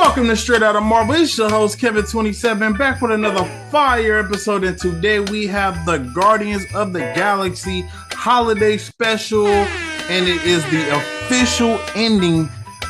Welcome to Straight Out of Marvel. It's your host Kevin27 back with another fire episode. And today we have the Guardians of the Galaxy holiday special, and it is the official ending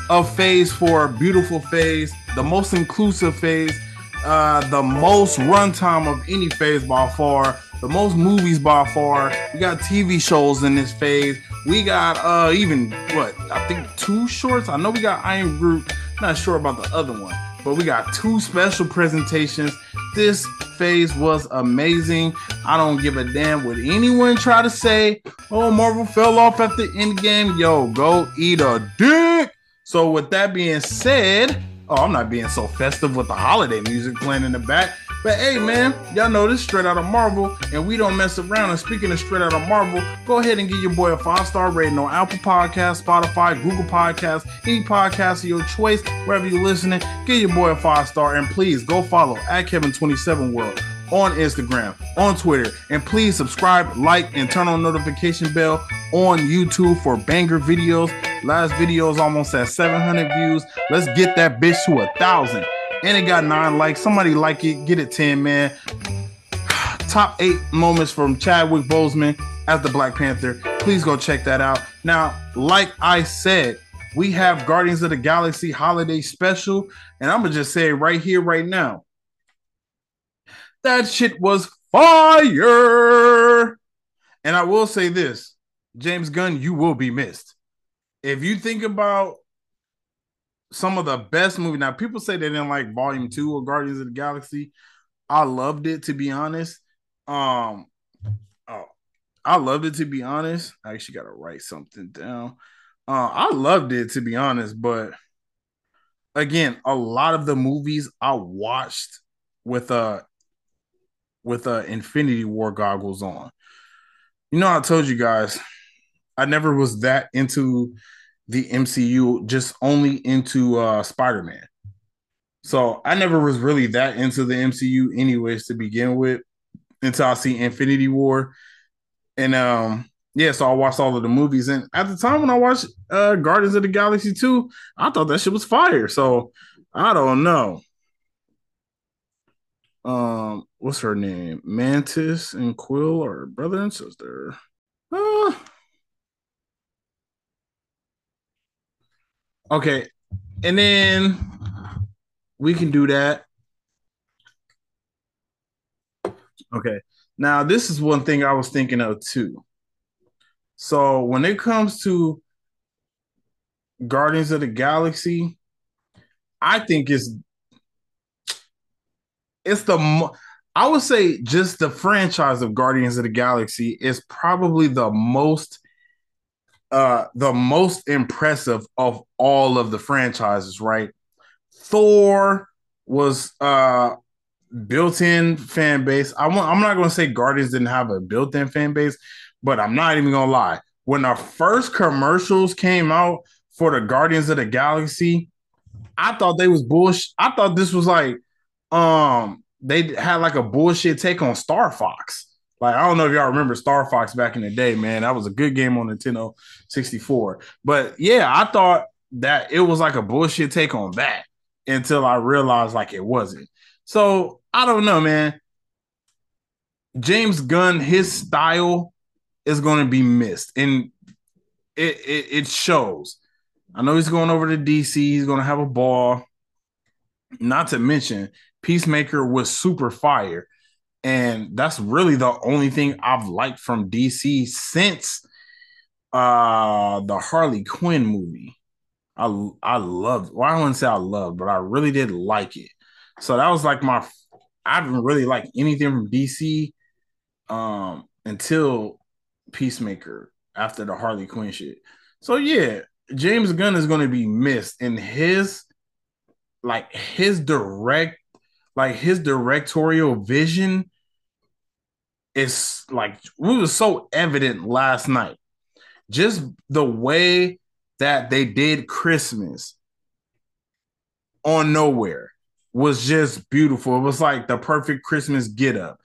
of Phase Four. Beautiful phase, the most inclusive phase, uh, the most runtime of any phase by far, the most movies by far. We got TV shows in this phase. We got uh even what I think two shorts. I know we got Iron Groot. Not sure about the other one, but we got two special presentations. This phase was amazing. I don't give a damn what anyone try to say. Oh, Marvel fell off at the end game. Yo, go eat a dick. So, with that being said, oh, I'm not being so festive with the holiday music playing in the back. But hey, man, y'all know this straight out of Marvel, and we don't mess around. And speaking of straight out of Marvel, go ahead and give your boy a five star rating on Apple Podcasts, Spotify, Google Podcasts, any podcast of your choice, wherever you're listening. Give your boy a five star, and please go follow at Kevin27 World on Instagram, on Twitter, and please subscribe, like, and turn on notification bell on YouTube for banger videos. Last video is almost at 700 views. Let's get that bitch to a thousand and it got nine likes. Somebody like it, get it 10, man. Top eight moments from Chadwick Boseman as the Black Panther. Please go check that out. Now, like I said, we have Guardians of the Galaxy holiday special, and I'm gonna just say right here, right now, that shit was fire. And I will say this, James Gunn, you will be missed. If you think about some of the best movie. Now, people say they didn't like Volume Two or Guardians of the Galaxy. I loved it to be honest. Um, oh, I loved it to be honest. I actually got to write something down. Uh, I loved it to be honest, but again, a lot of the movies I watched with uh with uh Infinity War goggles on. You know, I told you guys I never was that into the MCU just only into uh Spider-Man. So I never was really that into the MCU anyways to begin with until I see Infinity War. And um yeah, so I watched all of the movies. And at the time when I watched uh Guardians of the Galaxy 2, I thought that shit was fire. So I don't know. Um, what's her name? Mantis and Quill are brother and sister. Uh Okay. And then we can do that. Okay. Now, this is one thing I was thinking of too. So, when it comes to Guardians of the Galaxy, I think it's it's the I would say just the franchise of Guardians of the Galaxy is probably the most uh the most impressive of all of the franchises, right? Thor was uh built-in fan base. I want I'm not gonna say Guardians didn't have a built-in fan base, but I'm not even gonna lie. When the first commercials came out for the Guardians of the Galaxy, I thought they was bullshit. I thought this was like um they had like a bullshit take on Star Fox. Like I don't know if y'all remember Star Fox back in the day, man. That was a good game on Nintendo 64. But yeah, I thought that it was like a bullshit take on that until I realized like it wasn't. So I don't know, man. James Gunn, his style is going to be missed, and it, it it shows. I know he's going over to DC. He's going to have a ball. Not to mention, Peacemaker was super fire. And that's really the only thing I've liked from DC since uh the Harley Quinn movie. I I loved well, I wouldn't say I loved, but I really did like it. So that was like my I didn't really like anything from DC um until Peacemaker after the Harley Quinn shit. So yeah, James Gunn is going to be missed in his like his direct like his directorial vision is like we was so evident last night. Just the way that they did Christmas on Knowhere was just beautiful. It was like the perfect Christmas get up.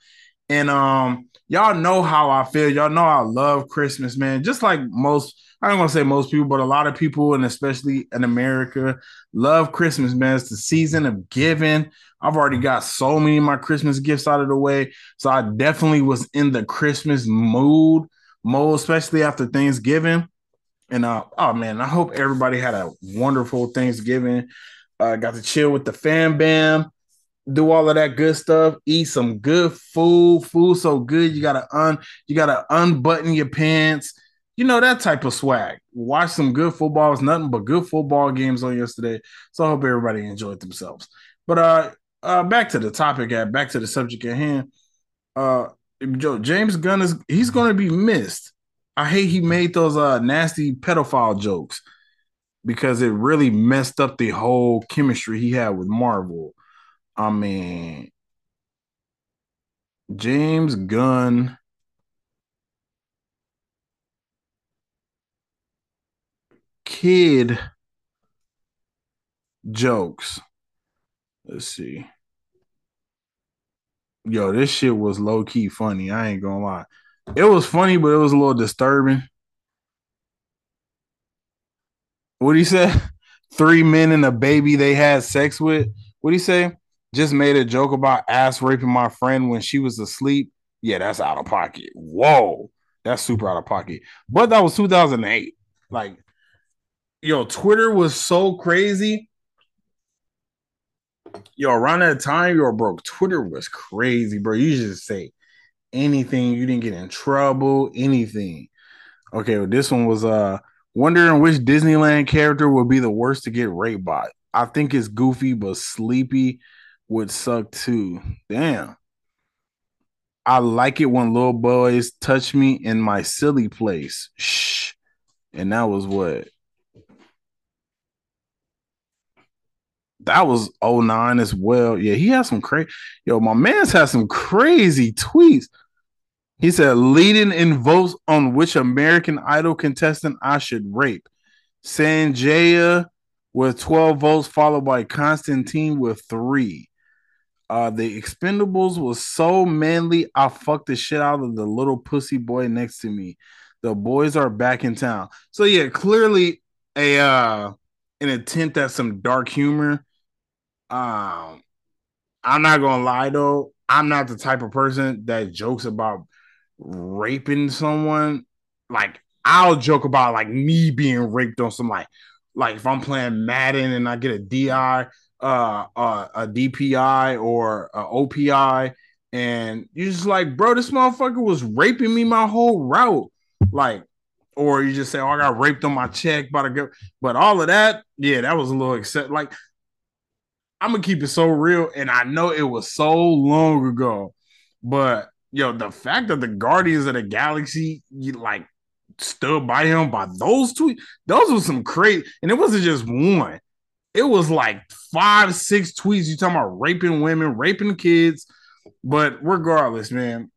And um y'all know how I feel. Y'all know I love Christmas, man. Just like most I don't want to say most people, but a lot of people, and especially in America, love Christmas, man. It's the season of giving. I've already got so many of my Christmas gifts out of the way. So I definitely was in the Christmas mood, mode, especially after Thanksgiving. And uh, oh man, I hope everybody had a wonderful Thanksgiving. Uh, got to chill with the fam bam, do all of that good stuff, eat some good food. Food so good, you gotta un you gotta unbutton your pants you know that type of swag. Watch some good football. It's nothing but good football games on yesterday. So I hope everybody enjoyed themselves. But uh, uh, back to the topic at back to the subject at hand. Uh, Joe James Gunn is he's to be missed. I hate he made those uh nasty pedophile jokes because it really messed up the whole chemistry he had with Marvel. I mean, James Gunn kid jokes. Let's see. Yo, this shit was low key funny. I ain't gonna lie. It was funny, but it was a little disturbing. What do you say? Three men and a baby they had sex with. What do you say? Just made a joke about ass raping my friend when she was asleep. Yeah, that's out of pocket. Whoa, that's super out of pocket. But that was 2008. Like yo, Twitter was so crazy. Yo, around that time, you yo, bro, Twitter was crazy, bro. You just say anything, you didn't get in trouble, anything. Okay, well, this one was uh wondering which Disneyland character would be the worst to get raped by. I think it's Goofy, but Sleepy would suck too. Damn. I like it when little boys touch me in my silly place. Shh. And that was what that was 09 as well. Yeah, he has some crazy. Yo, my man's has some crazy tweets. He said, leading in votes on which American Idol contestant I should rape. Sanjaya with 12 votes, followed by Constantine with three. Uh, the Expendables was so manly, I fucked the shit out of the little pussy boy next to me. The boys are back in town. So yeah, clearly a uh an attempt at some dark humor um, I'm not gonna lie though, I'm not the type of person that jokes about raping someone. Like I'll joke about like me being raped on some like like if I'm playing Madden and I get a DI, uh, uh a DPI or a OPI, and you're just like, bro, this motherfucker was raping me my whole route. Like, or you just say, Oh, I got raped on my check by the girl. But all of that, yeah, that was a little accept like I'm gonna keep it so real, and I know it was so long ago, but yo, the fact that the Guardians of the Galaxy you like stood by him by those tweets, those were some crazy, and it wasn't just one. It was like five, six tweets. You talking about raping women, raping kids, but regardless, man,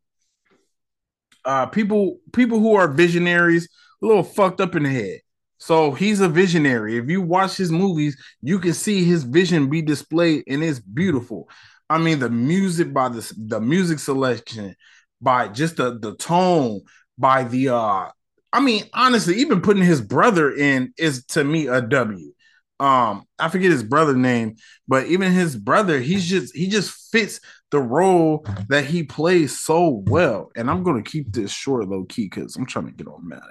uh, people people who are visionaries, a little fucked up in the head. So he's a visionary. If you watch his movies, you can see his vision be displayed, and it's beautiful. I mean, the music by the the music selection, by just the the tone, by the uh, I mean, honestly, even putting his brother in is to me a W. Um, I forget his brother name, but even his brother, he's just he just fits the role that he plays so well. And I'm gonna keep this short, low key, because I'm trying to get on Madden.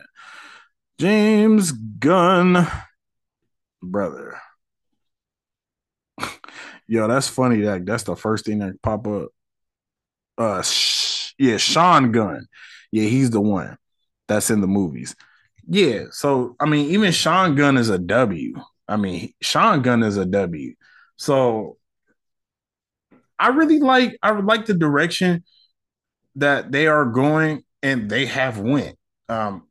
James Gunn, brother. Yo, that's funny. That that's the first thing that pop up. Uh, sh- yeah, Sean Gunn. Yeah, he's the one that's in the movies. Yeah, so I mean, even Sean Gunn is a W. I mean, Sean Gunn is a W. So I really like I like the direction that they are going and they have went. Um,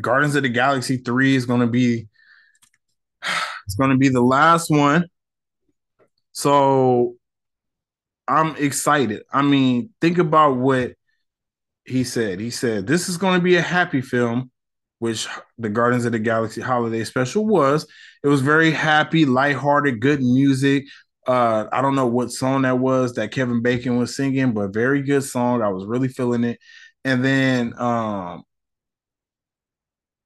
Guardians of the Galaxy 3 is gonna be it's gonna be the last one. So I'm excited. I mean, think about what he said. He said this is going to be a happy film, which the Guardians of the Galaxy holiday special was. It was very happy, lighthearted, good music. Uh, I don't know what song that was that Kevin Bacon was singing, but very good song. I was really feeling it. And then um,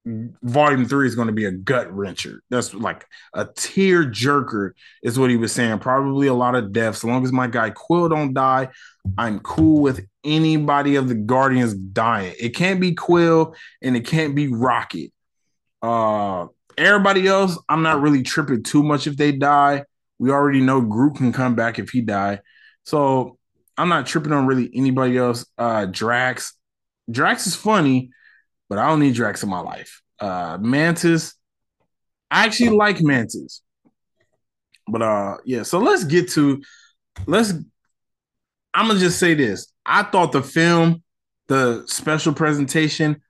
volume three is going to be a gut wrencher. That's like a tear jerker, is what he was saying. Probably a lot of deaths. As long as my guy Quill don't die, I'm cool with anybody of the Guardians dying. It can't be Quill and it can't be Rocket. Uh everybody else, I'm not really tripping too much if they die. We already know Groot can come back if he die. So I'm not tripping on really anybody else. Uh Drax. Drax is funny but I don't need Drax in my life. Uh, Mantis, I actually like Mantis, but uh, yeah. So let's get to let's. I'm gonna just say this. I thought the film, the special presentation,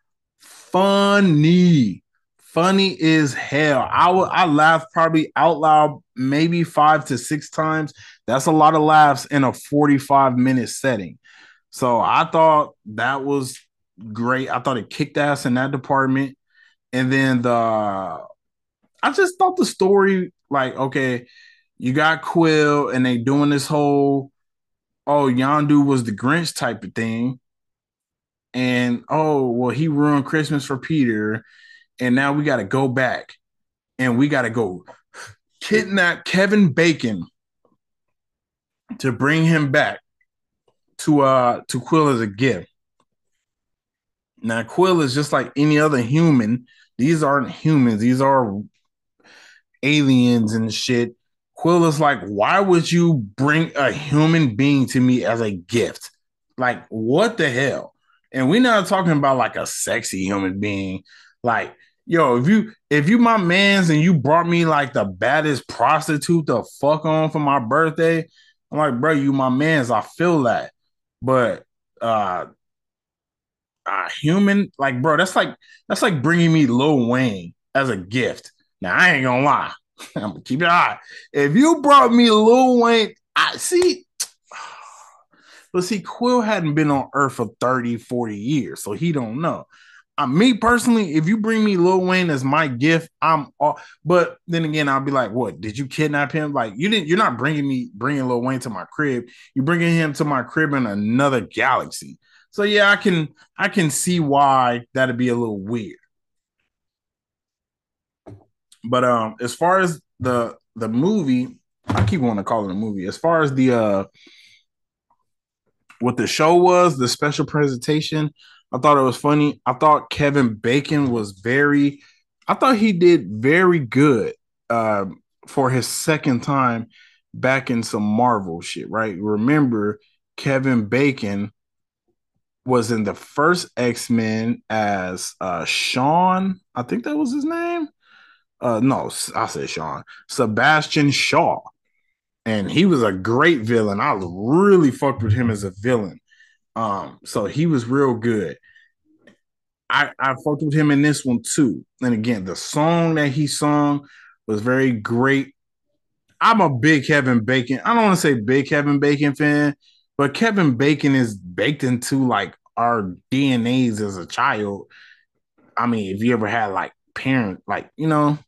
funny, funny is hell. I w- I laughed probably out loud maybe five to six times. That's a lot of laughs in a 45 minute setting. So I thought that was great. I thought it kicked ass in that department. And then the I just thought the story, like, okay, you got Quill and they doing this whole oh, Yondu was the Grinch type of thing. And oh, well, he ruined Christmas for Peter. And now we gotta go back and we gotta go kidnap Kevin Bacon to bring him back to uh to Quill as a gift. Now, Quill is just like any other human. These aren't humans, these are aliens and shit. Quill is like, why would you bring a human being to me as a gift? Like, what the hell? And we're not talking about like a sexy human being. Like, yo, if you if you my man's and you brought me like the baddest prostitute to fuck on for my birthday, I'm like, bro, you my man's. I feel that. But uh uh, human, like bro, that's like that's like bringing me Lil Wayne as a gift. Now I ain't gonna lie, I'm gonna keep it high. If you brought me Lil Wayne, I see. But see, Quill hadn't been on Earth for 30, 40 years, so he don't know. Uh, me personally, if you bring me Lil Wayne as my gift, I'm all. But then again, I'll be like, "What? Did you kidnap him? Like you didn't? You're not bringing me bringing Lil Wayne to my crib. You're bringing him to my crib in another galaxy. So yeah, I can I can see why that'd be a little weird. But um, as far as the the movie, I keep wanting to call it a movie. As far as the uh, what the show was, the special presentation, I thought it was funny. I thought Kevin Bacon was very, I thought he did very good uh, for his second time back in some Marvel shit. Right? Remember, Kevin Bacon was in the first X Men as uh Sean. I think that was his name. Uh no, I said Sean. Sebastian Shaw. And he was a great villain. I really fucked with him as a villain. Um, so he was real good. I, I fucked with him in this one too. And again, the song that he sung was very great. I'm a big Kevin Bacon. I don't want to say big Kevin Bacon fan, but Kevin Bacon is baked into like our DNAs as a child. I mean, if you ever had like parent, like, you know,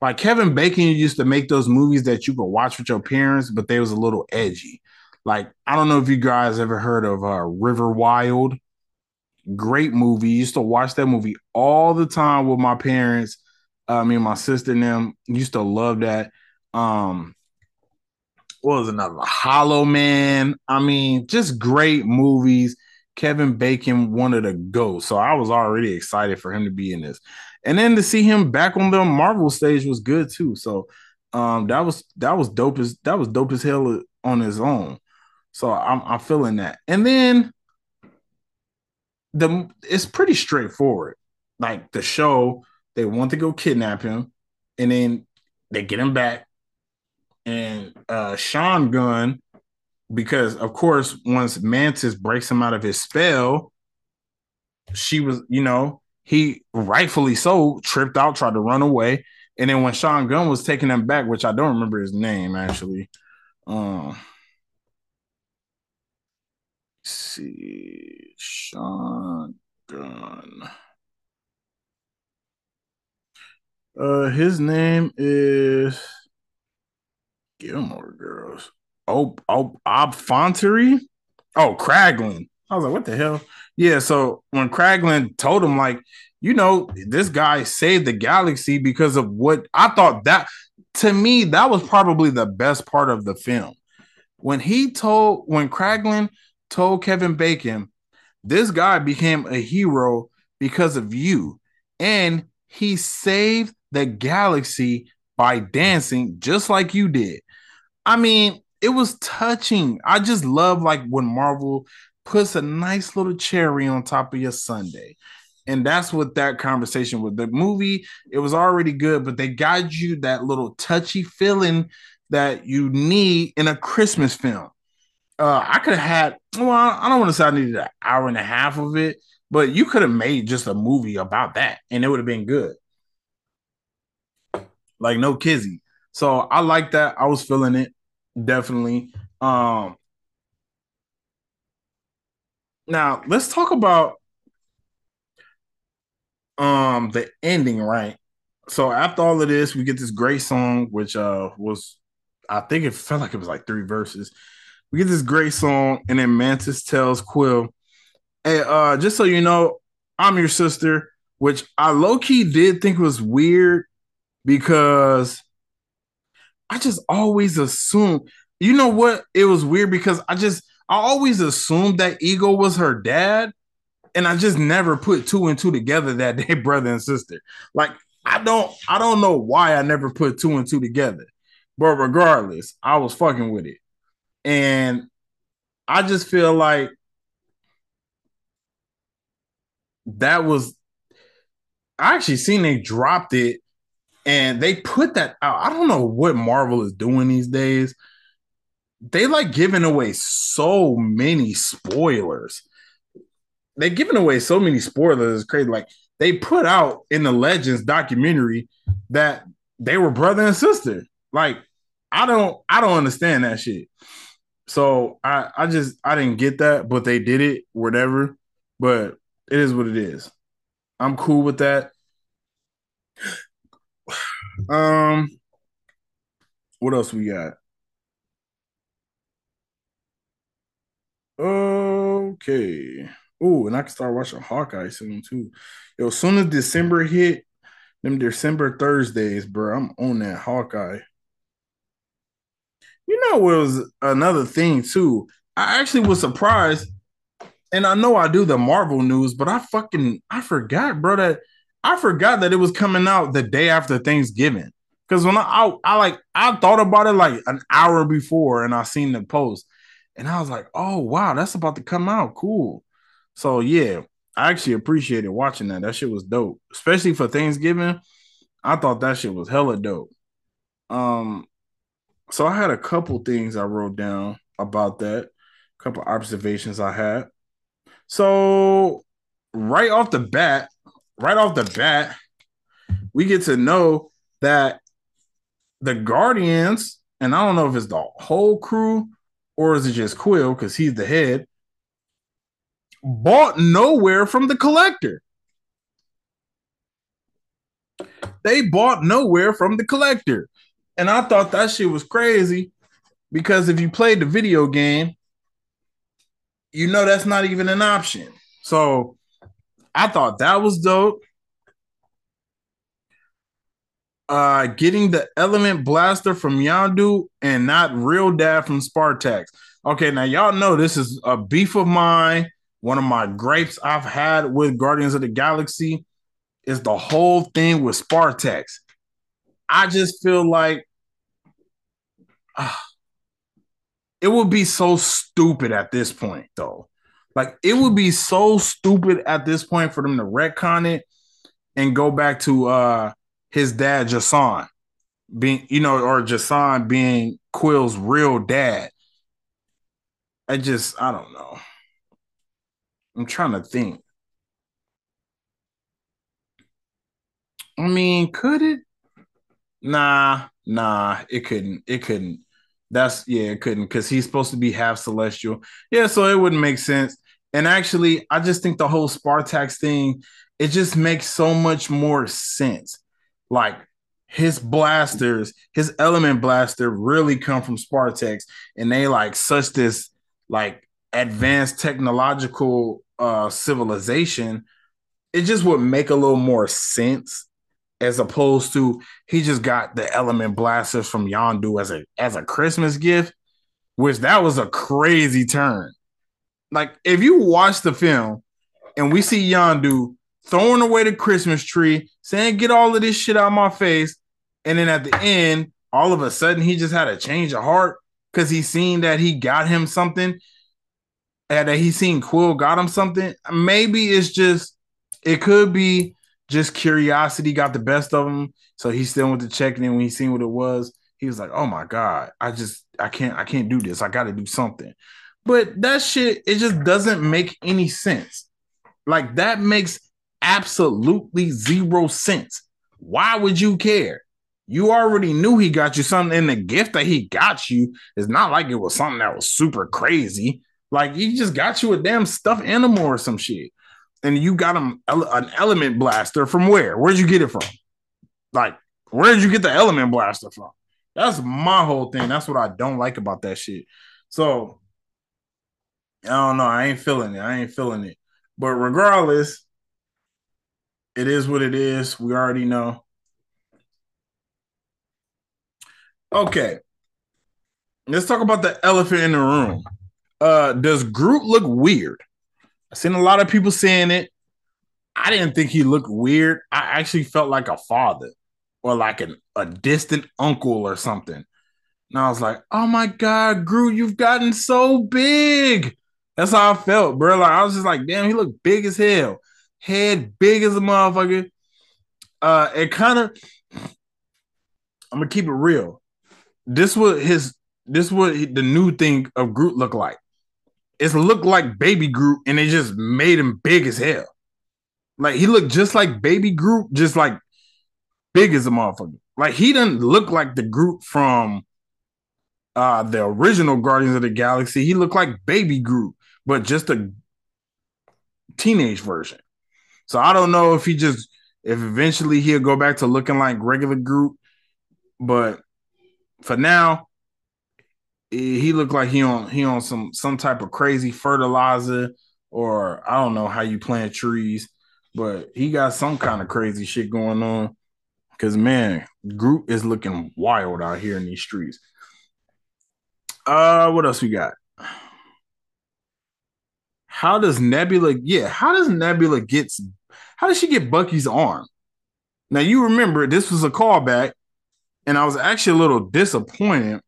like Kevin Bacon used to make those movies that you could watch with your parents, but they was a little edgy. Like, I don't know if you guys ever heard of uh, River Wild. Great movie. Used to watch that movie all the time with my parents. Uh, me and my sister and them used to love that. Um, what was another Hollow Man? I mean, just great movies. Kevin Bacon wanted to go, so I was already excited for him to be in this, and then to see him back on the Marvel stage was good too. So um, that was that was dope as that was dope as hell on his own. So I'm I'm feeling that, and then the it's pretty straightforward. Like the show, they want to go kidnap him, and then they get him back, and uh, Sean Gunn because of course once Mantis breaks him out of his spell, she was, you know, he rightfully so tripped out, tried to run away. And then when Sean Gunn was taking him back, which I don't remember his name actually. Um see Sean Gunn. Uh his name is Gilmore Girls. Oh, oh, Obfonteri? Oh, Kraglin. I was like, what the hell? Yeah, so when Kraglin told him, like, you know, this guy saved the galaxy because of what I thought that to me, that was probably the best part of the film. When he told, when Kraglin told Kevin Bacon, this guy became a hero because of you, and he saved the galaxy by dancing just like you did. I mean, it was touching. I just love like when Marvel puts a nice little cherry on top of your Sunday. And that's what that conversation with The movie, it was already good, but they got you that little touchy feeling that you need in a Christmas film. Uh, I could have had, well, I don't want to say I needed an hour and a half of it, but you could have made just a movie about that and it would have been good. Like no kizzy. So I like that. I was feeling it definitely. Um now let's talk about um the ending, right? So after all of this, we get this great song, which uh was I think it felt like it was like three verses. We get this great song, and then Mantis tells Quill, Hey, uh, just so you know, I'm your sister, which I low-key did think was weird because I just always assumed, you know what? It was weird because I just I always assumed that Ego was her dad, and I just never put two and two together that they brother and sister. Like I don't I don't know why I never put two and two together. But regardless, I was fucking with it. And I just feel like that was I actually seen they dropped it and they put that out. I don't know what Marvel is doing these days. They like giving away so many spoilers. They're giving away so many spoilers. It's crazy. Like they put out in the Legends documentary that they were brother and sister. Like I don't, I don't understand that shit. So I, I just, I didn't get that, but they did it, whatever. But it is what it is. I'm cool with that. Um, what else we got? Okay. Oh, and I can start watching Hawkeye soon too. Yo, as soon as December hit, them December Thursdays, bro, I'm on that Hawkeye. You know, was another thing too. I actually was surprised, and I know I do the Marvel news, but I fucking I forgot, bro, that I forgot that it was coming out the day after Thanksgiving. Because when I, I, I like I thought about it like an hour before, and I seen the post, and I was like, "Oh wow, that's about to come out. Cool." So yeah, I actually appreciated watching that. That shit was dope, especially for Thanksgiving. I thought that shit was hella dope. Um, so I had a couple things I wrote down about that, a couple observations I had. So right off the bat, right off the bat, we get to know that the Guardians, and I don't know if it's the whole crew or is it just Quill because he's the head, bought Knowhere from the collector. They bought Knowhere from the collector. And I thought that shit was crazy because if you played the video game, you know that's not even an option. So I thought that was dope uh getting the element blaster from Yondu and not real dad from Spartax. Okay, now y'all know this is a beef of mine. One of my gripes I've had with Guardians of the Galaxy is the whole thing with Spartax. I just feel like uh, it would be so stupid at this point, though. Like it would be so stupid at this point for them to retcon it and go back to uh his dad J'son being, you know, or J'son being Quill's real dad. I just, I don't know. I'm trying to think. I mean, could it? Nah, nah, it couldn't. It couldn't. That's yeah, it couldn't because he's supposed to be half celestial. Yeah, so it wouldn't make sense. And actually, I just think the whole Spartax thing, it just makes so much more sense. Like his blasters, his element blaster really come from Spartax, and they like such this like advanced technological uh civilization. It just would make a little more sense as opposed to he just got the element blasters from Yondu as a as a Christmas gift, which that was a crazy turn. Like if you watch the film and we see Yondu throwing away the Christmas tree, saying, Get all of this shit out of my face. And then at the end, all of a sudden, he just had a change of heart because he seen that he got him something. And that he seen Quill got him something. Maybe it's just, it could be just curiosity got the best of him. So he still went to check. And then when he seen what it was, he was like, Oh my God, I just, I can't, I can't do this. I got to do something. But that shit, it just doesn't make any sense. Like that makes absolutely zero sense. Why would you care? You already knew he got you something, and the gift that he got you is not like it was something that was super crazy. Like he just got you a damn stuffed animal or some shit, and you got him an element blaster from where? Where'd you get it from? Like, where did you get the element blaster from? That's my whole thing. That's what I don't like about that shit. So I don't know. I ain't feeling it. I ain't feeling it. But regardless, it is what it is. We already know. Okay. Let's talk about the elephant in the room. Uh, does Groot look weird? I've seen a lot of people saying it. I didn't think he looked weird. I actually felt like a father or like an, a distant uncle or something. And I was like, oh my God, Groot, you've gotten so big. That's how I felt, bro. Like I was just like, damn, he looked big as hell head big as a motherfucker. Uh, it kind of, I'm gonna keep it real. This was his. This what the new thing of Groot look like. It's looked like Baby Groot, and they just made him big as hell. Like he looked just like Baby Groot, just like big as a motherfucker. Like he doesn't look like the Groot from uh the original Guardians of the Galaxy. He looked like Baby Groot, but just a teenage version. So I don't know if he just if eventually he'll go back to looking like regular Groot, but for now, he looked like he on he on some some type of crazy fertilizer or I don't know how you plant trees, but he got some kind of crazy shit going on. Cause man, Groot is looking wild out here in these streets. Uh, what else we got? How does Nebula? Yeah, how does Nebula get how does she get Bucky's arm? Now you remember this was a callback, and I was actually a little disappointed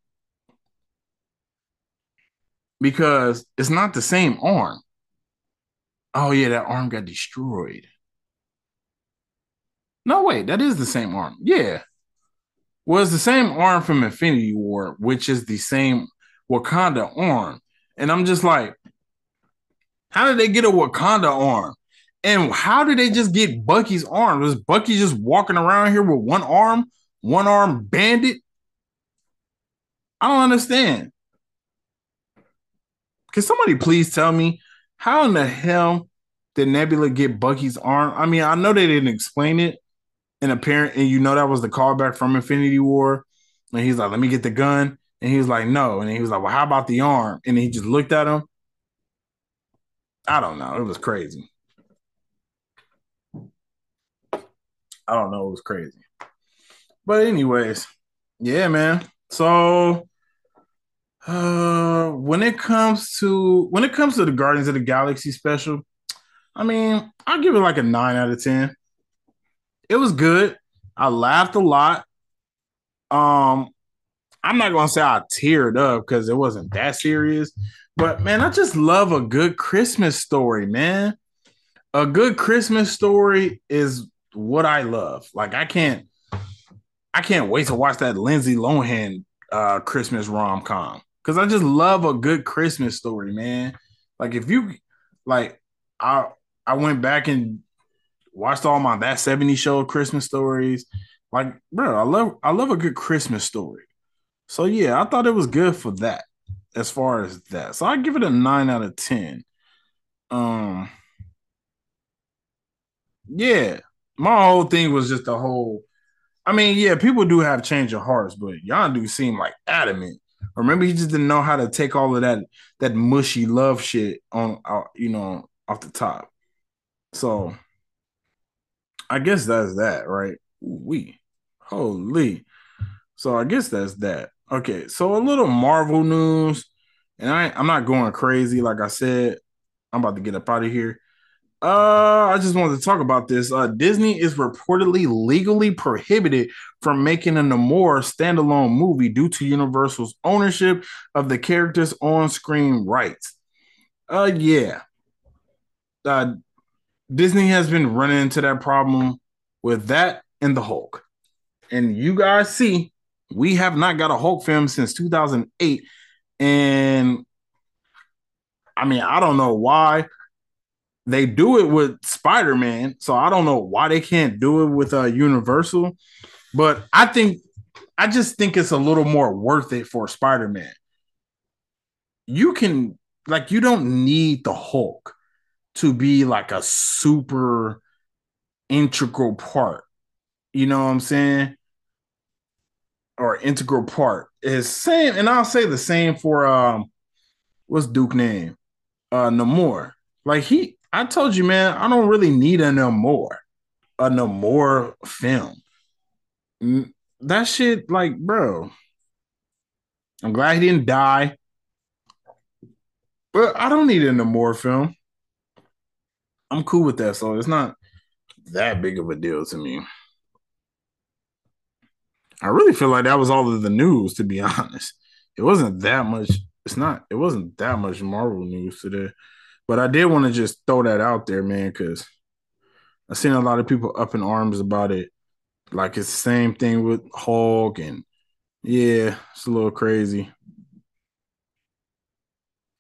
because it's not the same arm. Oh yeah, that arm got destroyed. No, wait, that is the same arm. Yeah. Was well, the same arm from Infinity War, which is the same Wakanda arm. And I'm just like, how did they get a Wakanda arm? And how did they just get Bucky's arm? Was Bucky just walking around here with one arm, one arm bandit? I don't understand. Can somebody please tell me how in the hell did Nebula get Bucky's arm? I mean, I know they didn't explain it in apparent, and you know that was the callback from Infinity War. And he's like, "Let me get the gun," and he was like, "No," and he was like, "Well, how about the arm?" And he just looked at him. I don't know. It was crazy. I don't know. It was crazy. But anyways, yeah, man. So uh when it comes to when it comes to the Guardians of the Galaxy special, I mean, I'll give it like a nine out of ten. It was good. I laughed a lot. Um, I'm not gonna say I teared up because it wasn't that serious, but man, I just love a good Christmas story, man. A good Christmas story is what I love. Like I can't I can't wait to watch that Lindsay Lohan uh Christmas rom com because I just love a good Christmas story, man. Like if you like I I went back and watched all my that 70 show Christmas stories. Like, bro, I love I love a good Christmas story. So yeah, I thought it was good for that. As far as that, so I give it a nine out of ten. Um, yeah, my whole thing was just the whole. I mean, yeah, people do have change of hearts, but y'all do seem like adamant. Or maybe he just didn't know how to take all of that that mushy love shit on, you know, off the top. So I guess that's that, right? We holy. So I guess that's that. Okay, so a little Marvel news, and I I'm not going crazy. Like I said, I'm about to get up out of here. Uh, I just wanted to talk about this. Uh, Disney is reportedly legally prohibited from making a Namor standalone movie due to Universal's ownership of the character's on-screen rights. Uh, yeah. Uh, Disney has been running into that problem with that and the Hulk. And you guys see, we have not got a Hulk film since 2008. And I mean, I don't know why they do it with Spider-Man, so I don't know why they can't do it with uh Universal, but I think I just think it's a little more worth it for Spider-Man. You can like you don't need the Hulk to be like a super integral part. You know what I'm saying? Or integral part is same, and I'll say the same for um what's Duke name? Uh Namor. Like he I told you, man, I don't really need a Namor, a Namor film. That shit, like, bro. I'm glad he didn't die. But I don't need a Namor film. I'm cool with that. So it's not that big of a deal to me. I really feel like that was all of the news, to be honest. It wasn't that much. It's not, it wasn't that much Marvel news today. But I did want to just throw that out there, man, because I've seen a lot of people up in arms about it. Like it's the same thing with Hulk, and yeah, it's a little crazy.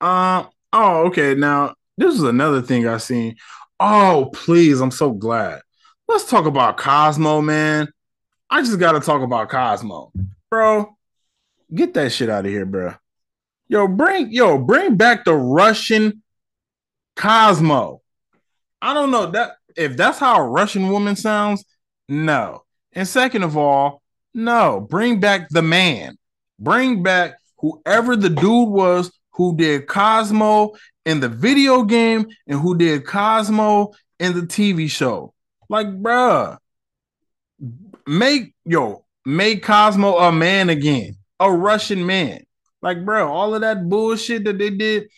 Uh oh, okay. Now this is another thing I seen. Oh, please, I'm so glad. Let's talk about Cosmo, man. I just gotta talk about Cosmo, bro. Get that shit out of here, bro. Yo, bring yo, bring back the Russian Cosmo. I don't know that if that's how a Russian woman sounds. No. And second of all, no. Bring back the man. Bring back whoever the dude was who did Cosmo in the video game and who did Cosmo in the TV show. Like, bruh, make yo make Cosmo a man again, a Russian man. Like, bruh, all of that bullshit that they did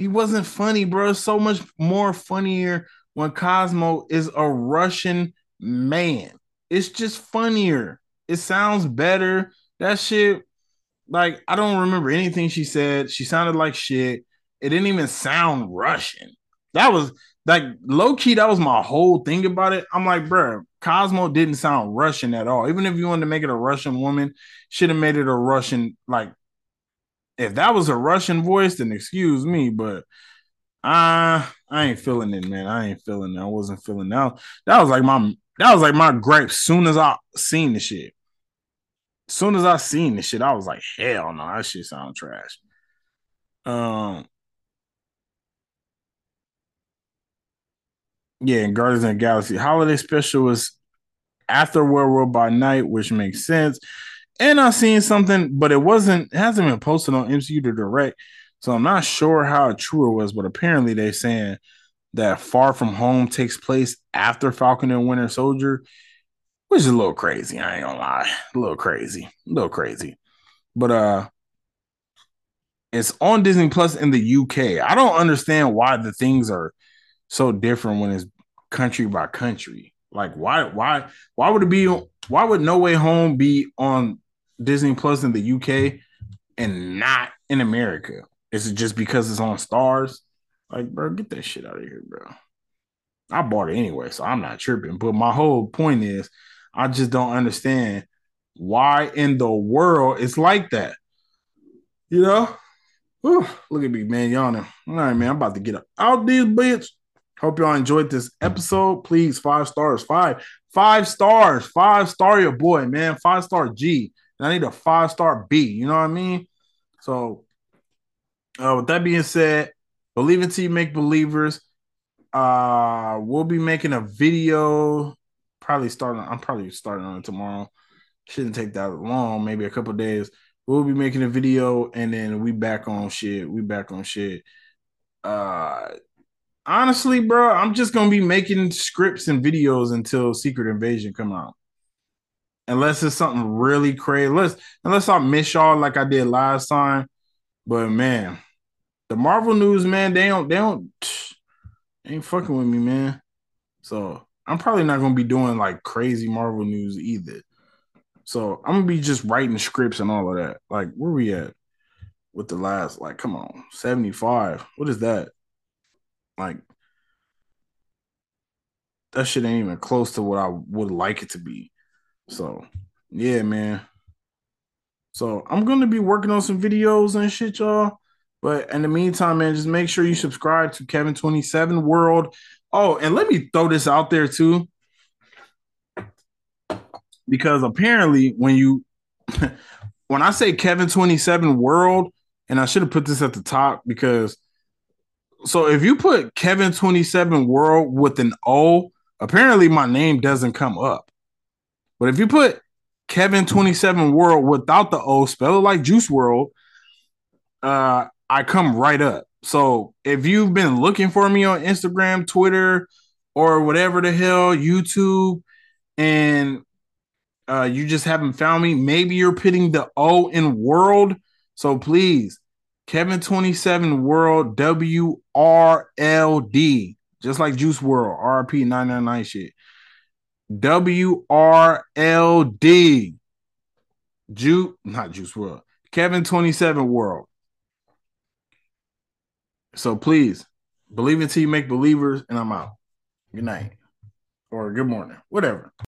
he wasn't funny, bro. So much more funnier when Cosmo is a Russian man. It's just funnier. It sounds better. That shit, like, I don't remember anything she said. She sounded like shit. It didn't even sound Russian. That was like low key, that was my whole thing about it. I'm like, bro, Cosmo didn't sound Russian at all. Even if you wanted to make it a Russian woman, should have made it a Russian, like if that was a Russian voice, then excuse me, but I I ain't feeling it, man. I ain't feeling it. I wasn't feeling that. That was like my that was like my gripe. Soon as I seen the shit, soon as I seen the shit, I was like, hell no, that shit sound trash. Um, yeah, and Guardians of Galaxy holiday special was after Werewolf by Night, which makes sense. And I seen something, but it wasn't it hasn't been posted on MCU to direct. So I'm not sure how true it was, but apparently they saying that Far From Home takes place after Falcon and Winter Soldier, which is a little crazy. I ain't gonna lie. A little crazy. A little crazy. But uh it's on Disney Plus in the UK. I don't understand why the things are so different when it's country by country. Like why why why would it be why would No Way Home be on Disney Plus in the UK and not in America? Is it just because it's on Starz? Like, bro, get that shit out of here, bro. I bought it anyway, so I'm not tripping. But my whole point is, I just don't understand why in the world it's like that. You know? Whew, look at me, man, yawning. All right, man, I'm about to get up out this bitch. Hope y'all enjoyed this episode. Please, five stars, five, five stars, five star your boy, man. Five star G. And I need a five star B. You know what I mean? So, uh, with that being said, believe it till you make believers. Uh, we'll be making a video. Probably starting. I'm probably starting on it tomorrow. Shouldn't take that long. Maybe a couple days. We'll be making a video, and then we back on shit. We back on shit. Uh, honestly, bro, I'm just gonna be making scripts and videos until Secret Invasion come out. Unless it's something really crazy. Unless unless I miss y'all like I did last time. But man, the Marvel news, man, they don't they don't they ain't fucking with me, man. So I'm probably not gonna be doing like crazy Marvel news either. So I'm gonna be just writing scripts and all of that. Like, where we at with the last? Like, come on, 75. What is that? Like, that shit ain't even close to what I would like it to be. So, yeah, man. So I'm gonna be working on some videos and shit, y'all. But in the meantime, man, just make sure you subscribe to Kevin 27 World. Oh, and let me throw this out there too. Because apparently, when you when I say Kevin 27 World, and I should have put this at the top because so if you put Kevin 27 World with an O, apparently my name doesn't come up. But if you put Kevin 27 World without the O, spell it like Juice WRLD, uh, I come right up. So if you've been looking for me on Instagram, Twitter, or whatever the hell, YouTube, and uh, you just haven't found me, maybe you're putting the O in world. So please, Kevin 27 World W R L D, just like Juice WRLD, RP 999 shit. W R L D. Ju not Juice WRLD. Kevin 27 World. So please believe until you make believers, and I'm out. Good night or good morning, whatever.